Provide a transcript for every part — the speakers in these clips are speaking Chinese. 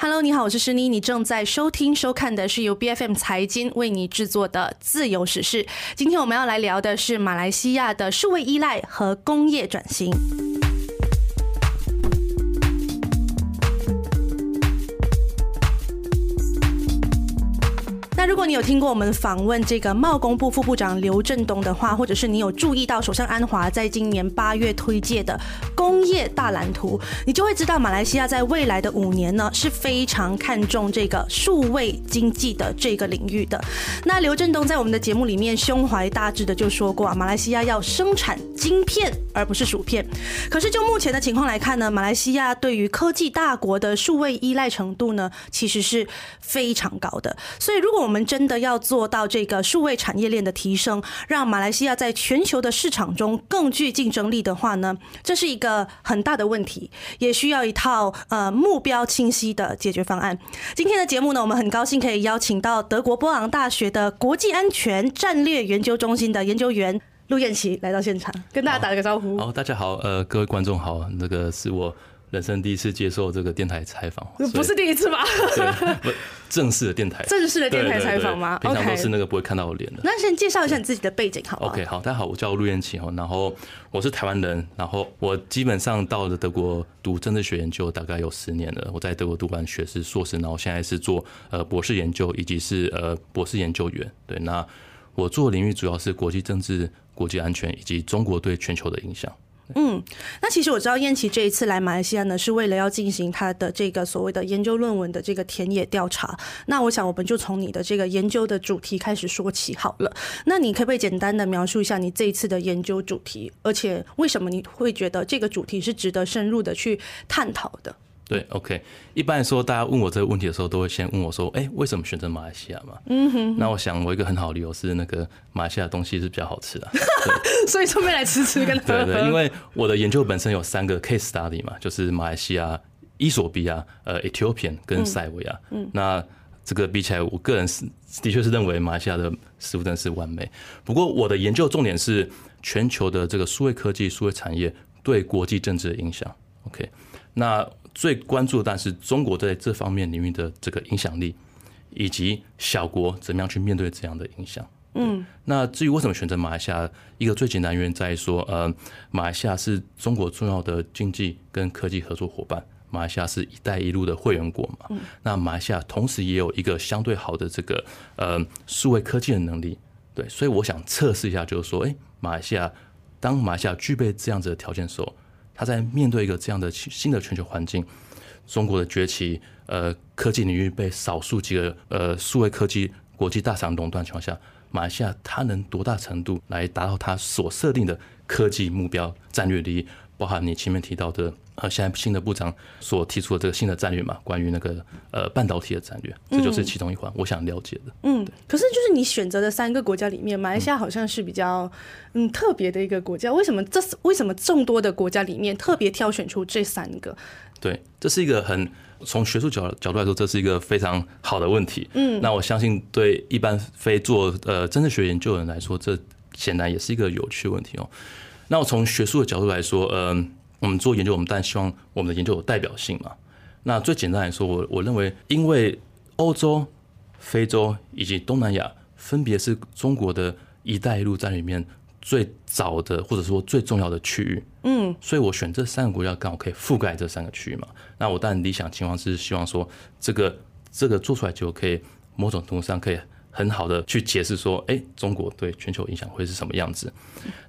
Hello，你好，我是诗妮，你正在收听收看的是由 B F M 财经为你制作的自由时事。今天我们要来聊的是马来西亚的数位依赖和工业转型。如果你有听过我们访问这个贸工部副部长刘振东的话，或者是你有注意到首相安华在今年八月推介的工业大蓝图，你就会知道马来西亚在未来的五年呢是非常看重这个数位经济的这个领域的。那刘振东在我们的节目里面胸怀大志的就说过啊，马来西亚要生产晶片而不是薯片。可是就目前的情况来看呢，马来西亚对于科技大国的数位依赖程度呢，其实是非常高的。所以如果我们真的要做到这个数位产业链的提升，让马来西亚在全球的市场中更具竞争力的话呢，这是一个很大的问题，也需要一套呃目标清晰的解决方案。今天的节目呢，我们很高兴可以邀请到德国波昂大学的国际安全战略研究中心的研究员陆燕琪来到现场，跟大家打了个招呼。好，大家好，呃，各位观众好，那个是我。人生第一次接受这个电台采访，不是第一次吧？正式的电台，正式的电台采访吗？平常都是那个不会看到我脸的。那先介绍一下你自己的背景，好 OK，好，大家好，我叫陆彦奇哦，然后我是台湾人，然后我基本上到了德国读政治学研究，大概有十年了。我在德国读完学士、硕士，然后现在是做呃博士研究，以及是呃博士研究员。对，那我做的领域主要是国际政治、国际安全以及中国对全球的影响。嗯，那其实我知道燕琪这一次来马来西亚呢，是为了要进行他的这个所谓的研究论文的这个田野调查。那我想我们就从你的这个研究的主题开始说起好了。那你可不可以简单的描述一下你这一次的研究主题，而且为什么你会觉得这个主题是值得深入的去探讨的？对，OK。一般来说，大家问我这个问题的时候，都会先问我说：“哎，为什么选择马来西亚嘛？”嗯哼。那我想，我一个很好的理由是，那个马来西亚东西是比较好吃的，所以顺便来吃吃跟 对对，因为我的研究本身有三个 case study 嘛，就是马来西亚、伊索比亚、呃，Ethiopian 跟塞维亚。嗯。那这个比起来，我个人是的确是认为马来西亚的食物真的是完美。不过，我的研究重点是全球的这个数位科技、数位产业对国际政治的影响。OK，那。最关注的，但是中国在这方面领域的这个影响力，以及小国怎么样去面对这样的影响。嗯，那至于为什么选择马来西亚，一个最简单原因在于说，呃，马来西亚是中国重要的经济跟科技合作伙伴，马来西亚是一带一路的会员国嘛。嗯，那马来西亚同时也有一个相对好的这个呃数位科技的能力。对，所以我想测试一下，就是说，哎，马来西亚当马来西亚具备这样子的条件的时候。他在面对一个这样的新的全球环境，中国的崛起，呃，科技领域被少数几个呃数位科技国际大厂垄断情况下，马来西亚它能多大程度来达到它所设定的科技目标战略利益？包含你前面提到的，呃，现在新的部长所提出的这个新的战略嘛，关于那个呃半导体的战略，这就是其中一环，我想了解的。嗯，可是就是你选择的三个国家里面，马来西亚好像是比较嗯特别的一个国家，为什么？这是为什么众多的国家里面特别挑选出这三个？对，这是一个很从学术角角度来说，这是一个非常好的问题。嗯，那我相信对一般非做呃政治学研究的人来说，这显然也是一个有趣的问题哦。那我从学术的角度来说，嗯，我们做研究，我们当然希望我们的研究有代表性嘛。那最简单来说，我我认为，因为欧洲、非洲以及东南亚分别是中国的一带一路战略里面最早的或者说最重要的区域，嗯，所以我选这三个国家刚好可以覆盖这三个区域嘛。那我当然理想情况是希望说，这个这个做出来就可以某种程度上可以。很好的去解释说，哎，中国对全球影响会是什么样子？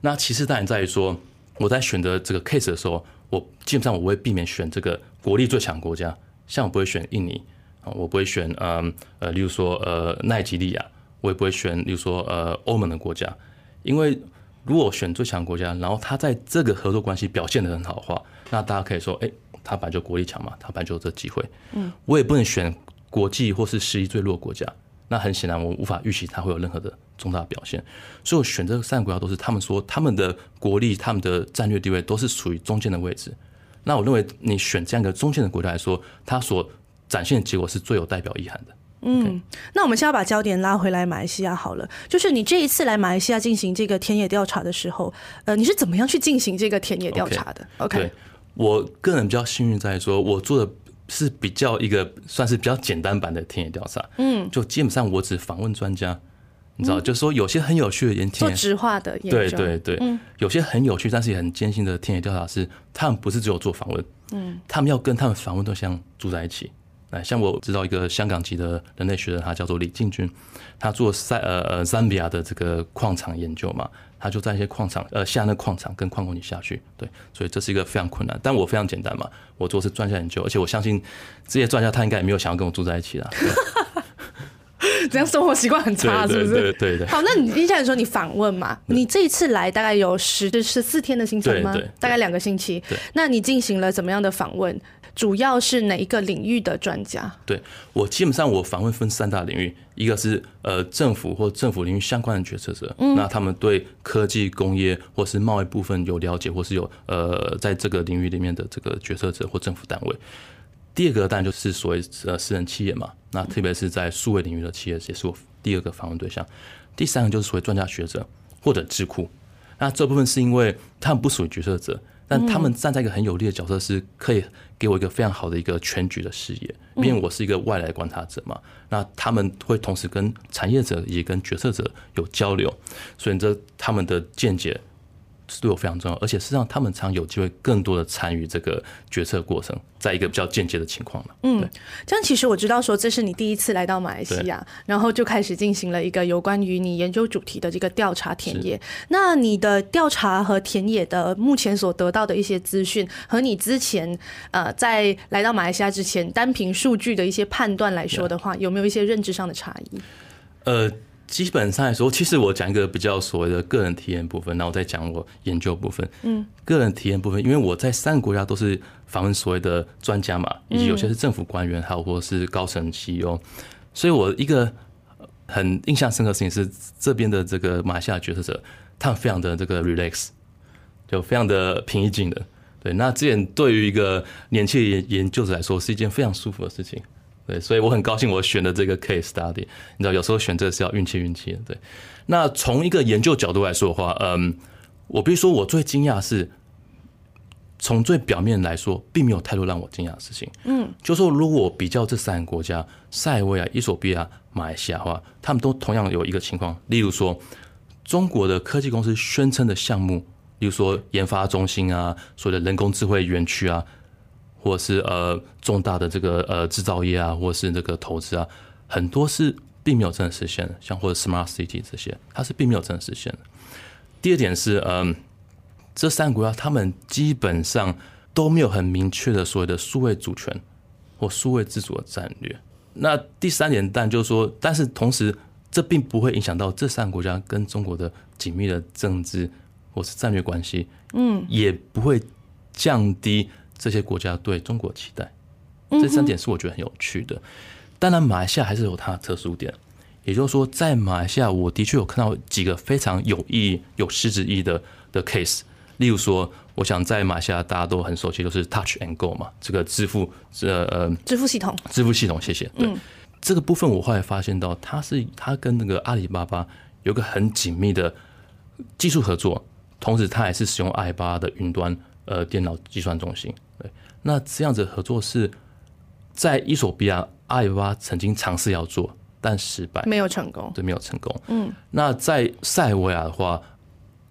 那其次当然在于说，我在选择这个 case 的时候，我基本上我会避免选这个国力最强国家，像我不会选印尼啊，我不会选呃呃，例如说呃奈及利亚，我也不会选，例如说呃欧盟的国家，因为如果选最强国家，然后他在这个合作关系表现的很好的话，那大家可以说，哎，他本来就国力强嘛，他本来就有这机会。嗯，我也不能选国际或是实力最弱国家。那很显然，我无法预期它会有任何的重大表现，所以我选这三个国家都是他们说他们的国力、他们的战略地位都是处于中间的位置。那我认为你选这样一个中间的国家来说，它所展现的结果是最有代表意涵的。嗯，那我们现在把焦点拉回来马来西亚好了。就是你这一次来马来西亚进行这个田野调查的时候，呃，你是怎么样去进行这个田野调查的？OK，我个人比较幸运在说，我做的是比较一个算是比较简单版的田野调查，嗯，就基本上我只访问专家，你知道，就是说有些很有趣的研做直化的研究，对对对，有些很有趣但是也很艰辛的田野调查是，他们不是只有做访问，嗯，他们要跟他们访问对象住在一起。哎，像我知道一个香港籍的人类学者，他叫做李进军，他做塞呃呃赞比亚的这个矿场研究嘛，他就在一些矿场呃下那矿场跟矿工你下去，对，所以这是一个非常困难，但我非常简单嘛，我做是专家研究，而且我相信这些专家他应该也没有想要跟我住在一起啦。这样生活习惯很差，是不是？对对对。好，那你接下来说你访问嘛？你这一次来大概有十十四天的行程吗？对大概两个星期。那你进行了怎么样的访问？主要是哪一个领域的专家？对我基本上我访问分三大领域，一个是呃政府或政府领域相关的决策者，那他们对科技、工业或是贸易部分有了解，或是有呃在这个领域里面的这个决策者或政府单位。第二个当然就是所谓呃私人企业嘛，那特别是在数位领域的企业也是我第二个访问对象。第三个就是所谓专家学者或者智库，那这部分是因为他们不属于决策者。但他们站在一个很有利的角色，是可以给我一个非常好的一个全局的视野，因为我是一个外来观察者嘛。那他们会同时跟产业者也跟决策者有交流，所以这他们的见解。对我非常重要，而且实际上他们常有机会更多的参与这个决策过程，在一个比较间接的情况嘛。嗯，这样其实我知道说这是你第一次来到马来西亚，然后就开始进行了一个有关于你研究主题的这个调查田野。那你的调查和田野的目前所得到的一些资讯，和你之前呃在来到马来西亚之前单凭数据的一些判断来说的话，有没有一些认知上的差异？呃。基本上来说，其实我讲一个比较所谓的个人体验部分，那我再讲我研究部分。嗯，个人体验部分，因为我在三个国家都是访问所谓的专家嘛，以及有些是政府官员，还有或者是高层 CEO，所以我一个很印象深刻的事情是，这边的这个马来西亚决策者，他们非常的这个 relax，就非常的平易近人。对，那这点对于一个年轻研研究者来说，是一件非常舒服的事情。对，所以我很高兴我选的这个 case study。你知道，有时候选这个是要运气运气的。对，那从一个研究角度来说的话，嗯，我必须说，我最惊讶是，从最表面来说，并没有太多让我惊讶的事情。嗯，就说如果我比较这三个国家，塞尔维亚、伊索比亚、马来西亚的话，他们都同样有一个情况，例如说，中国的科技公司宣称的项目，例如说研发中心啊，所谓的人工智慧园区啊。或者是呃重大的这个呃制造业啊，或者是这个投资啊，很多是并没有真的实现的，像或者 smart city 这些，它是并没有真的实现的。第二点是，嗯，这三个国家他们基本上都没有很明确的所谓的数位主权或数位自主的战略。那第三点，但就是说，但是同时，这并不会影响到这三个国家跟中国的紧密的政治或是战略关系，嗯，也不会降低。这些国家对中国期待，这三点是我觉得很有趣的。当然，马来西亚还是有它的特殊点，也就是说，在马来西亚，我的确有看到几个非常有意义、有实质意义的的 case。例如说，我想在马来西亚大家都很熟悉，就是 Touch and Go 嘛，这个支付呃呃支付系统，支付系统，谢谢。对这个部分，我后来发现到，它是它跟那个阿里巴巴有个很紧密的技术合作，同时它也是使用阿里巴巴的云端呃电脑计算中心。那这样子合作是在伊索比亚，阿里巴巴曾经尝试要做，但失败，没有成功，对，没有成功。嗯，那在塞尔维亚的话，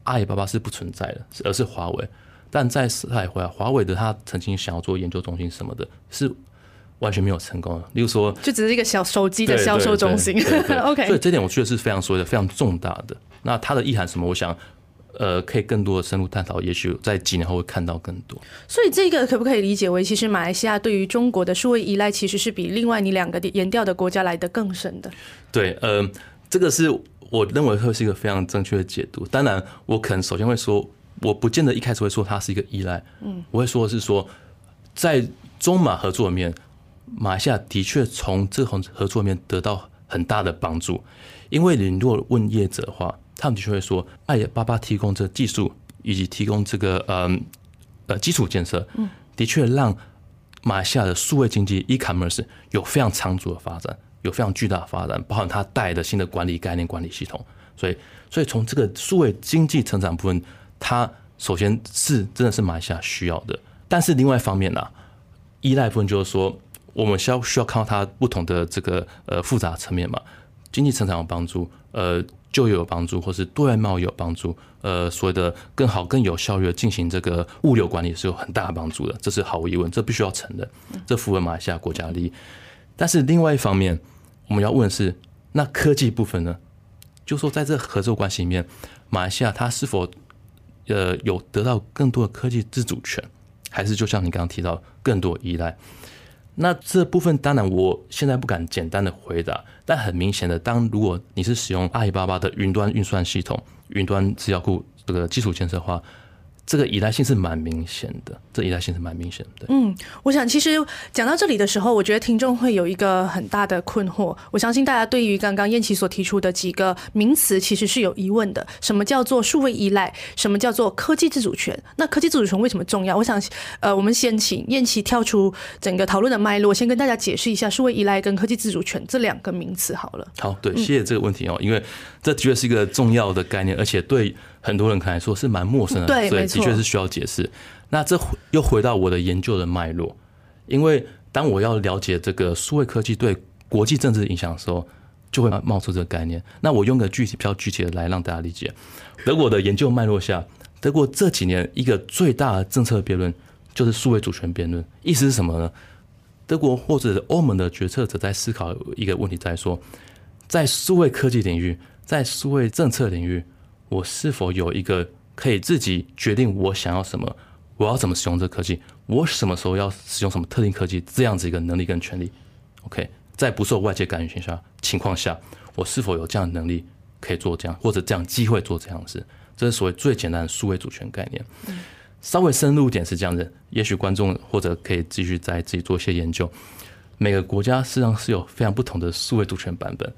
阿里巴巴是不存在的，而是华为。但在塞尔维亚，华为的他曾经想要做研究中心什么的，是完全没有成功的。例如说，就只是一个小手机的销售中心。OK，所以这点我觉得是非常所谓的非常重大的。那它的意涵什么？我想。呃，可以更多的深入探讨，也许在几年后会看到更多。所以这个可不可以理解为，其实马来西亚对于中国的数位依赖，其实是比另外你两个研调的国家来的更深的。对，呃，这个是我认为会是一个非常正确的解读。当然，我可能首先会说，我不见得一开始会说它是一个依赖。嗯，我会说的是说，在中马合作里面，马来西亚的确从这合合作里面得到很大的帮助。因为你如果问业者的话，他们的确会说，阿里巴巴提供这技术以及提供这个呃呃基础建设，嗯，的确让马来西亚的数位经济 e-commerce 有非常长足的发展，有非常巨大的发展，包含它带的新的管理概念、管理系统。所以，所以从这个数位经济成长部分，它首先是真的是马来西亚需要的。但是另外一方面呢，依赖部分就是说，我们需要需要看到它不同的这个呃复杂层面嘛，经济成长有帮助，呃，就业有帮助，或是对外贸易有帮助，呃，所谓的更好、更有效率的进行这个物流管理是有很大的帮助的，这是毫无疑问，这必须要承认，这符合马来西亚国家利益。但是另外一方面，我们要问的是，那科技部分呢？就说在这合作关系里面，马来西亚它是否呃有得到更多的科技自主权，还是就像你刚刚提到更多依赖？那这部分当然我现在不敢简单的回答，但很明显的，当如果你是使用阿里巴巴的云端运算系统、云端资料库这个基础建设的话。这个依赖性是蛮明显的，这依赖性是蛮明显的。嗯，我想其实讲到这里的时候，我觉得听众会有一个很大的困惑。我相信大家对于刚刚燕琪所提出的几个名词，其实是有疑问的。什么叫做数位依赖？什么叫做科技自主权？那科技自主权为什么重要？我想，呃，我们先请燕琪跳出整个讨论的脉络，先跟大家解释一下数位依赖跟科技自主权这两个名词好了。好，对，谢谢这个问题哦，因为这的确是一个重要的概念，而且对。很多人可能来说是蛮陌生的，所以的确是需要解释。那这又回到我的研究的脉络，因为当我要了解这个数位科技对国际政治的影响的时候，就会冒出这个概念。那我用个具体比较具体的来让大家理解。德国的研究脉络下，德国这几年一个最大的政策辩论就是数位主权辩论。意思是什么呢？德国或者欧盟的决策者在思考一个问题，在说，在数位科技领域，在数位政策领域。我是否有一个可以自己决定我想要什么，我要怎么使用这科技，我什么时候要使用什么特定科技，这样子一个能力跟权利？OK，在不受外界干预情况下情况下，我是否有这样的能力可以做这样，或者这样机会做这样的事？这是所谓最简单的数位主权概念。稍微深入一点是这样的，也许观众或者可以继续再自己做一些研究。每个国家实际上是有非常不同的数位主权版本。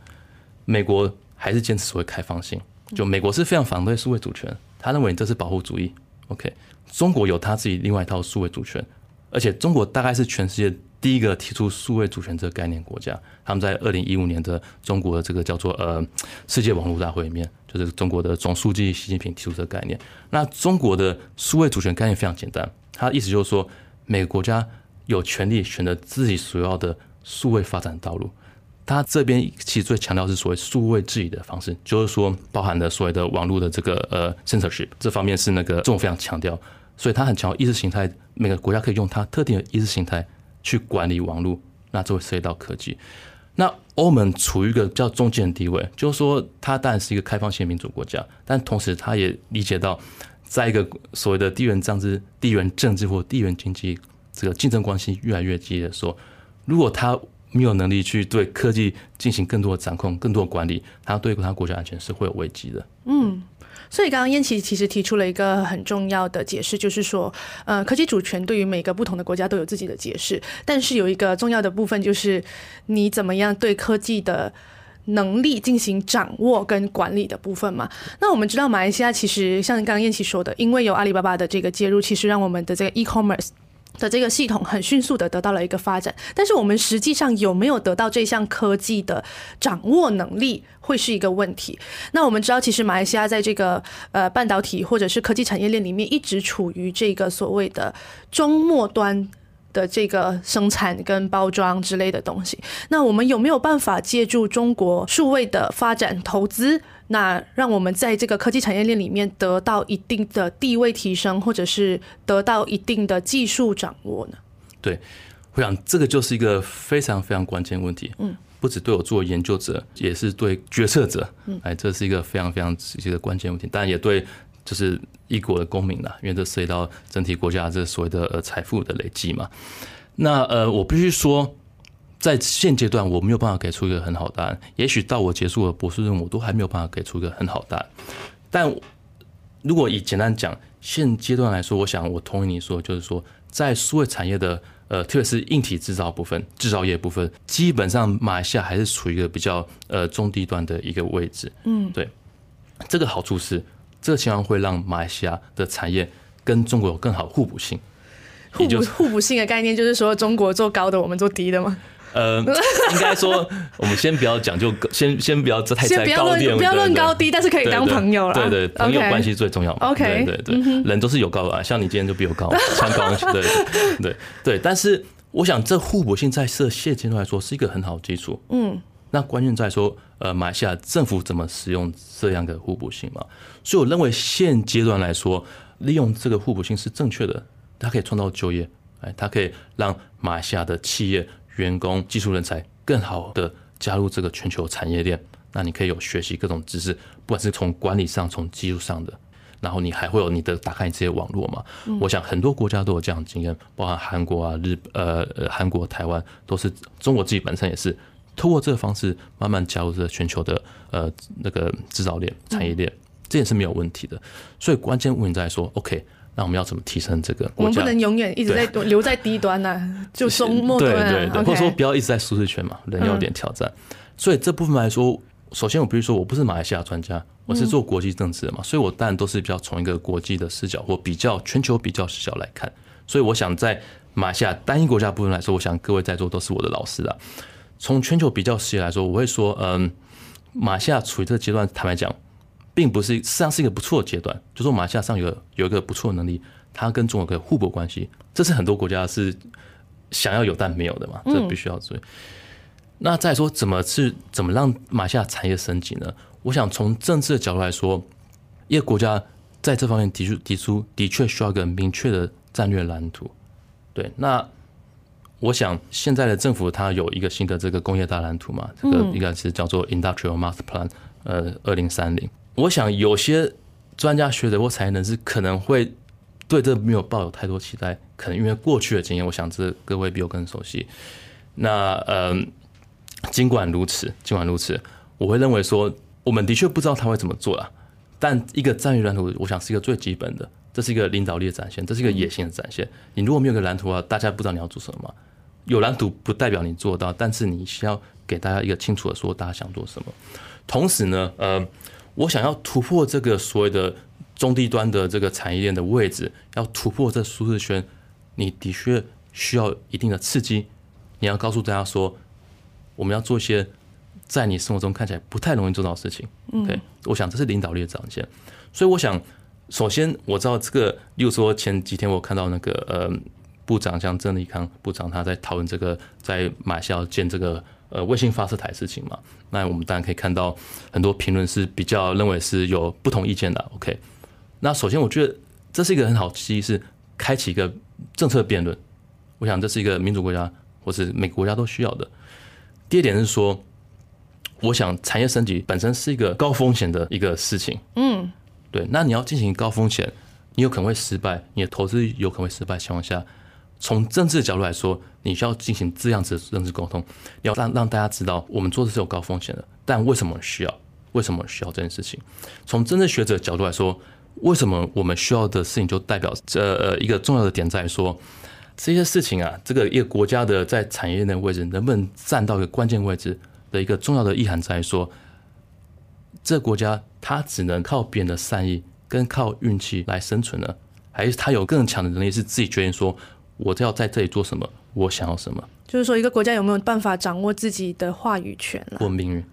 美国还是坚持所谓开放性。就美国是非常反对数位主权，他认为这是保护主义。OK，中国有他自己另外一套数位主权，而且中国大概是全世界第一个提出数位主权这个概念国家。他们在二零一五年的中国的这个叫做呃世界网络大会里面，就是中国的总书记习近平提出这个概念。那中国的数位主权概念非常简单，他意思就是说每个国家有权利选择自己所要的数位发展道路。他这边其实最强调是所谓数位治理的方式，就是说包含的所谓的网络的这个呃 censorship 这方面是那个中国非常强调，所以他很强调意识形态，每个国家可以用它特定的意识形态去管理网络，那这会涉及到科技。那欧盟处于一个比较中间的地位，就是说它当然是一个开放性民主国家，但同时它也理解到，在一个所谓的地缘政治、地缘政治或地缘经济这个竞争关系越来越激烈的时候，如果它没有能力去对科技进行更多的掌控、更多的管理，他对他国家安全是会有危机的。嗯，所以刚刚燕琪其实提出了一个很重要的解释，就是说，呃，科技主权对于每个不同的国家都有自己的解释，但是有一个重要的部分就是你怎么样对科技的能力进行掌握跟管理的部分嘛。那我们知道马来西亚其实像刚刚燕琪说的，因为有阿里巴巴的这个介入，其实让我们的这个 e-commerce。的这个系统很迅速的得到了一个发展，但是我们实际上有没有得到这项科技的掌握能力，会是一个问题。那我们知道，其实马来西亚在这个呃半导体或者是科技产业链里面，一直处于这个所谓的中末端的这个生产跟包装之类的东西。那我们有没有办法借助中国数位的发展投资？那让我们在这个科技产业链里面得到一定的地位提升，或者是得到一定的技术掌握呢？对，我想这个就是一个非常非常关键问题。嗯，不止对我作为研究者，也是对决策者。嗯，哎，这是一个非常非常一个关键问题，当然也对就是一国的公民啦，因为这涉及到整体国家这所谓的呃财富的累积嘛。那呃，我必须说。在现阶段，我没有办法给出一个很好答案。也许到我结束了博士任务，我都还没有办法给出一个很好答案。但如果以简单讲，现阶段来说，我想我同意你说，就是说，在数位产业的呃，特别是硬体制造部分、制造业部分，基本上马来西亚还是处于一个比较呃中低端的一个位置。嗯，对。这个好处是，这个情况会让马来西亚的产业跟中国有更好互补性。互补互补性的概念就是说，中国做高的，我们做低的吗？呃，应该说，我们先不要讲究，先先不要太在高低，不要论高低，但是可以当朋友了。对对，朋友关系最重要。OK，对对，人都是有高啊，像你今天就比我高，穿高，跟鞋对对对。但是我想这互补性在设现阶段来说是一个很好的基础。嗯，那关键在说，呃，马来西亚政府怎么使用这样的互补性嘛？所以我认为现阶段来说，利用这个互补性是正确的，它可以创造就业，哎，它可以让马来西亚的企业、员工、技术人才更好的加入这个全球产业链。那你可以有学习各种知识，不管是从管理上、从技术上的，然后你还会有你的打开你这些网络嘛？我想很多国家都有这样的经验，包含韩国啊、日呃呃韩国、台湾都是，中国自己本身也是通过这个方式慢慢加入这个全球的呃那个制造链、产业链，这也是没有问题的。所以关键问题在说，OK，那我们要怎么提升这个？我们不能永远一直在 留在低端呐，就松末端，对对对，或者说不要一直在舒适圈嘛，人要有点挑战。所以这部分来说。首先，我比如说，我不是马来西亚专家，我是做国际政治的嘛，所以我当然都是比较从一个国际的视角或比较全球比较视角来看。所以，我想在马来西亚单一国家部分来说，我想各位在座都是我的老师啊。从全球比较视角来说，我会说，嗯，马来西亚处于这个阶段，坦白讲，并不是实际上是一个不错的阶段。就说马来西亚上有有一个不错的能力，它跟中国可以互补关系，这是很多国家是想要有但没有的嘛，这必须要注意。那再说怎么是怎么让马来西亚产业升级呢？我想从政治的角度来说，一个国家在这方面提出提出的确需要一个明确的战略蓝图。对，那我想现在的政府它有一个新的这个工业大蓝图嘛，这个应该是叫做 Industrial Master Plan，呃，二零三零。我想有些专家学者或产业人士可能会对这没有抱有太多期待，可能因为过去的经验，我想这各位比我更熟悉。那嗯。尽管如此，尽管如此，我会认为说，我们的确不知道他会怎么做啦。但一个战略蓝图，我想是一个最基本的，这是一个领导力的展现，这是一个野心的展现。你如果没有个蓝图啊，大家不知道你要做什么。有蓝图不代表你做到，但是你需要给大家一个清楚的说，大家想做什么。同时呢，呃，我想要突破这个所谓的中低端的这个产业链的位置，要突破这舒适圈，你的确需要一定的刺激。你要告诉大家说。我们要做一些在你生活中看起来不太容易做到的事情。嗯，对我想这是领导力的展现。所以我想，首先我知道这个，例如说前几天我看到那个呃部长像郑立康部长他在讨论这个在马来西亚建这个呃卫星发射台事情嘛。那我们当然可以看到很多评论是比较认为是有不同意见的。OK，那首先我觉得这是一个很好的机是开启一个政策辩论。我想这是一个民主国家或是每个国家都需要的。第二点是说，我想产业升级本身是一个高风险的一个事情。嗯，对。那你要进行高风险，你有可能会失败，你的投资有可能会失败情况下，从政治的角度来说，你需要进行这样子的认知沟通，要让让大家知道，我们做的是有高风险的，但为什么需要？为什么需要这件事情？从政治学者角度来说，为什么我们需要的事情就代表这呃一个重要的点在说。这些事情啊，这个一个国家的在产业链的位置能不能站到一个关键位置的一个重要的意涵在说，这个国家它只能靠别人的善意跟靠运气来生存呢，还是它有更强的能力是自己决定说我要在这里做什么，我想要什么？就是说，一个国家有没有办法掌握自己的话语权或命运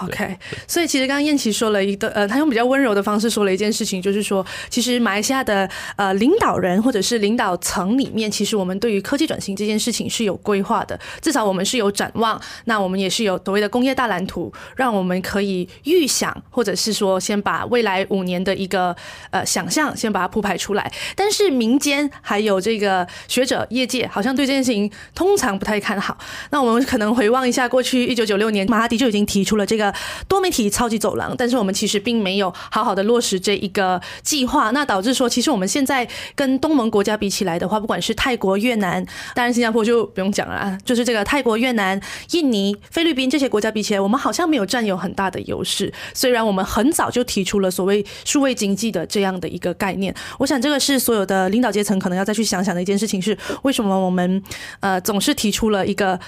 ？OK，所以其实刚刚燕琪说了一个，呃，他用比较温柔的方式说了一件事情，就是说，其实马来西亚的呃领导人或者是领导层里面，其实我们对于科技转型这件事情是有规划的，至少我们是有展望，那我们也是有所谓的工业大蓝图，让我们可以预想，或者是说先把未来五年的一个呃想象先把它铺排出来。但是民间还有这个学者业界，好像对这件事情通常不太看好。那我们可能回望一下过去一九九六年，马哈迪就已经提出了这。一个多媒体超级走廊，但是我们其实并没有好好的落实这一个计划，那导致说，其实我们现在跟东盟国家比起来的话，不管是泰国、越南，当然新加坡就不用讲了，就是这个泰国、越南、印尼、菲律宾这些国家比起来，我们好像没有占有很大的优势。虽然我们很早就提出了所谓数位经济的这样的一个概念，我想这个是所有的领导阶层可能要再去想想的一件事情，是为什么我们呃总是提出了一个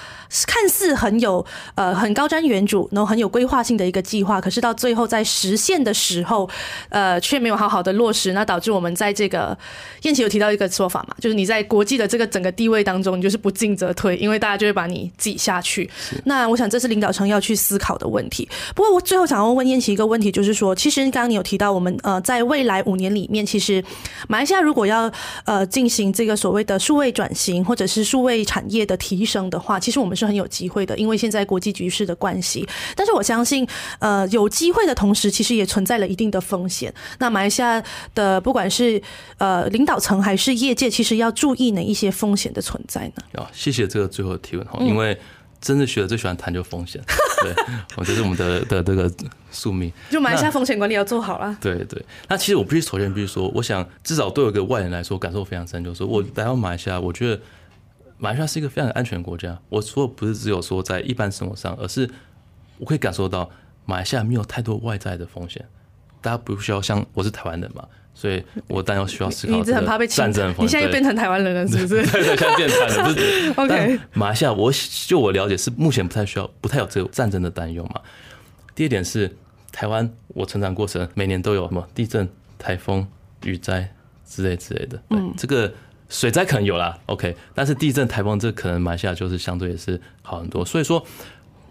看似很有呃很高瞻远瞩，然后很有规。规划性的一个计划，可是到最后在实现的时候，呃，却没有好好的落实，那导致我们在这个燕琪有提到一个说法嘛，就是你在国际的这个整个地位当中，你就是不进则退，因为大家就会把你挤下去。那我想这是领导层要去思考的问题。不过我最后想要问燕琪一个问题，就是说，其实刚刚你有提到，我们呃在未来五年里面，其实马来西亚如果要呃进行这个所谓的数位转型，或者是数位产业的提升的话，其实我们是很有机会的，因为现在国际局势的关系。但是我相信，呃，有机会的同时，其实也存在了一定的风险。那马来西亚的不管是呃领导层还是业界，其实要注意哪一些风险的存在呢？啊，谢谢这个最后的提问哈，因为真的学者最喜欢谈就风险，对，我觉得我们的的这个宿命。就马来西亚风险管理要做好了。对对，那其实我必须首先必须说，我想至少对我一个外人来说，感受非常深，就是说我来到马来西亚，我觉得马来西亚是一个非常安全的国家。我说不是只有说在一般生活上，而是我可以感受到马来西亚没有太多外在的风险，大家不需要像我是台湾人嘛，所以我当然需要思考你一直很怕被战争。你现在又变成台湾人了，是不是？对对，现在变成台湾人，不是 OK 但马来西亚，我就我了解是目前不太需要，不太有这个战争的担忧嘛。第二点是台湾，我成长过程每年都有什么地震、台风、雨灾之类之类的。嗯，这个水灾可能有啦，OK，但是地震、台风这可能马来西亚就是相对也是好很多。所以说，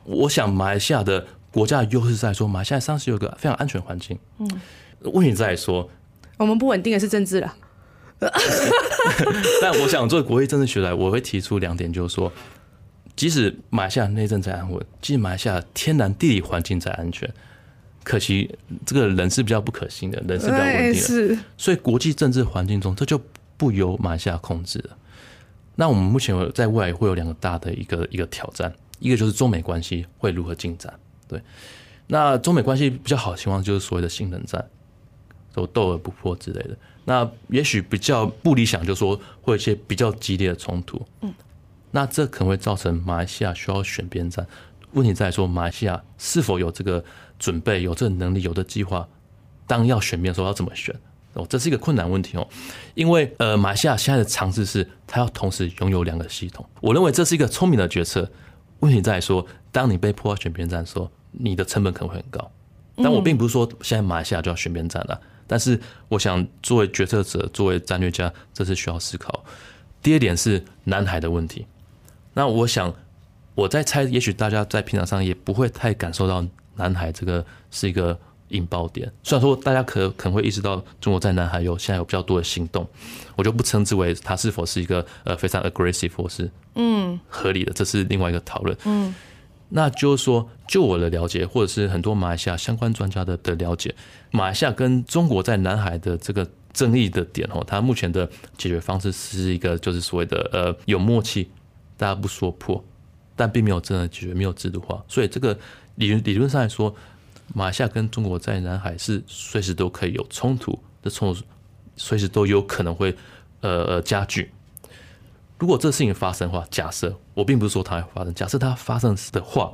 我想马来西亚的国家的优势在说，马来西亚上是有一个非常安全的环境。嗯，问题在说，我们不稳定的是政治了。但我想做国际政治学来，我会提出两点，就是说，即使马来西亚内政再安稳，即使马来西亚天然地理环境再安全，可惜这个人是比较不可信的，人是比较稳定的，是所以国际政治环境中，这就不由马来西亚控制了。那我们目前有在未来会有两个大的一个一个挑战，一个就是中美关系会如何进展。对，那中美关系比较好的情况就是所谓的新冷战，都斗而不破之类的。那也许比较不理想，就是说会有一些比较激烈的冲突。嗯，那这可能会造成马来西亚需要选边站。问题在说，马来西亚是否有这个准备、有这个能力、有的计划，当要选边的时候要怎么选？哦，这是一个困难问题哦。因为呃，马来西亚现在的尝试是，它要同时拥有两个系统。我认为这是一个聪明的决策。问题在说，当你被迫要选边站的时候，你的成本可能会很高。但我并不是说现在马来西亚就要选边站了。但是，我想作为决策者、作为战略家，这是需要思考。第二点是南海的问题。那我想，我在猜，也许大家在平常上也不会太感受到南海这个是一个引爆点。虽然说大家可可能会意识到中国在南海有现在有比较多的行动，我就不称之为它是否是一个呃非常 aggressive 或是嗯合理的，这是另外一个讨论。嗯。那就是说，就我的了解，或者是很多马来西亚相关专家的的了解，马来西亚跟中国在南海的这个争议的点哦，它目前的解决方式是一个就是所谓的呃有默契，大家不说破，但并没有真的解决，没有制度化，所以这个理论理论上来说，马来西亚跟中国在南海是随时都可以有冲突的冲，随时都有可能会呃呃加剧。如果这事情发生的话，假设我并不是说它会发生，假设它发生的话，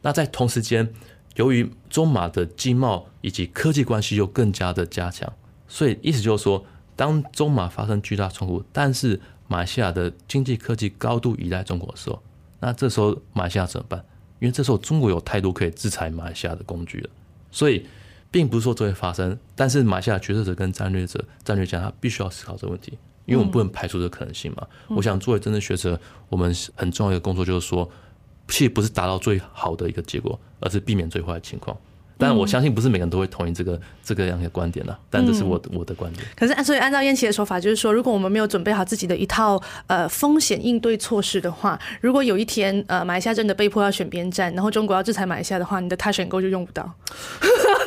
那在同时间，由于中马的经贸以及科技关系又更加的加强，所以意思就是说，当中马发生巨大冲突，但是马来西亚的经济科技高度依赖中国的时候，那这时候马来西亚怎么办？因为这时候中国有太多可以制裁马来西亚的工具了，所以并不是说这会发生，但是马来西亚决策者跟战略者、战略家他必须要思考这个问题。因为我们不能排除这个可能性嘛。我想作为真正学者，我们很重要一个工作就是说，其实不是达到最好的一个结果，而是避免最坏的情况。但我相信不是每个人都会同意这个这个样的观点的，但这是我我的观点。可是按所以按照燕琪的说法，就是说，如果我们没有准备好自己的一套呃风险应对措施的话，如果有一天呃马来西亚真的被迫要选边站，然后中国要制裁马来西亚的话，你的他选购就用不到。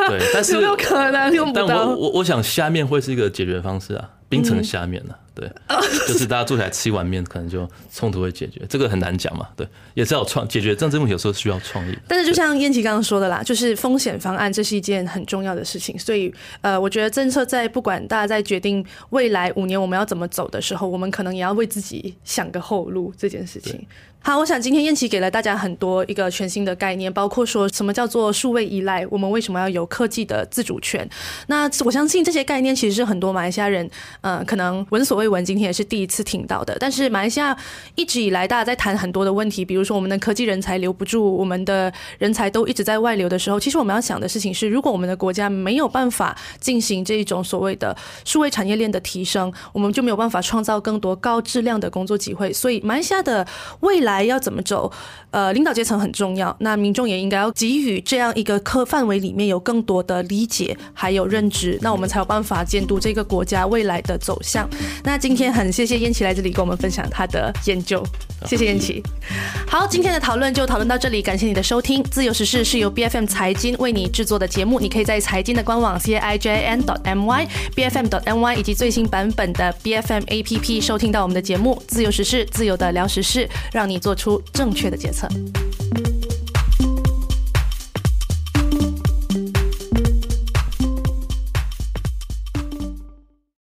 对，但是 有没有可能用不但到我？我我想下面会是一个解决方式啊，冰城下面呢、对，就是大家坐起来吃一碗面，可能就冲突会解决。这个很难讲嘛，对，也是要创解决政治问题，有时候需要创意。但是就像燕琪刚刚说的啦，就是风险方案，这是一件很重要的事情。所以呃，我觉得政策在不管大家在决定未来五年我们要怎么走的时候，我们可能也要为自己想个后路这件事情。好，我想今天燕琪给了大家很多一个全新的概念，包括说什么叫做数位依赖，我们为什么要有科技的自主权？那我相信这些概念其实是很多马来西亚人，呃，可能闻所未闻，今天也是第一次听到的。但是马来西亚一直以来大家在谈很多的问题，比如说我们的科技人才留不住，我们的人才都一直在外流的时候，其实我们要想的事情是，如果我们的国家没有办法进行这种所谓的数位产业链的提升，我们就没有办法创造更多高质量的工作机会。所以马来西亚的未来。来要怎么走？呃，领导阶层很重要，那民众也应该要给予这样一个科范围里面有更多的理解还有认知，那我们才有办法监督这个国家未来的走向。那今天很谢谢燕琪来这里跟我们分享他的研究，谢谢燕琪。好，今天的讨论就讨论到这里，感谢你的收听。自由时事是由 B F M 财经为你制作的节目，你可以在财经的官网 c i j n dot m y b f m dot m y 以及最新版本的 B F M A P P 收听到我们的节目。自由时事，自由的聊时事，让你。做出正确的决策。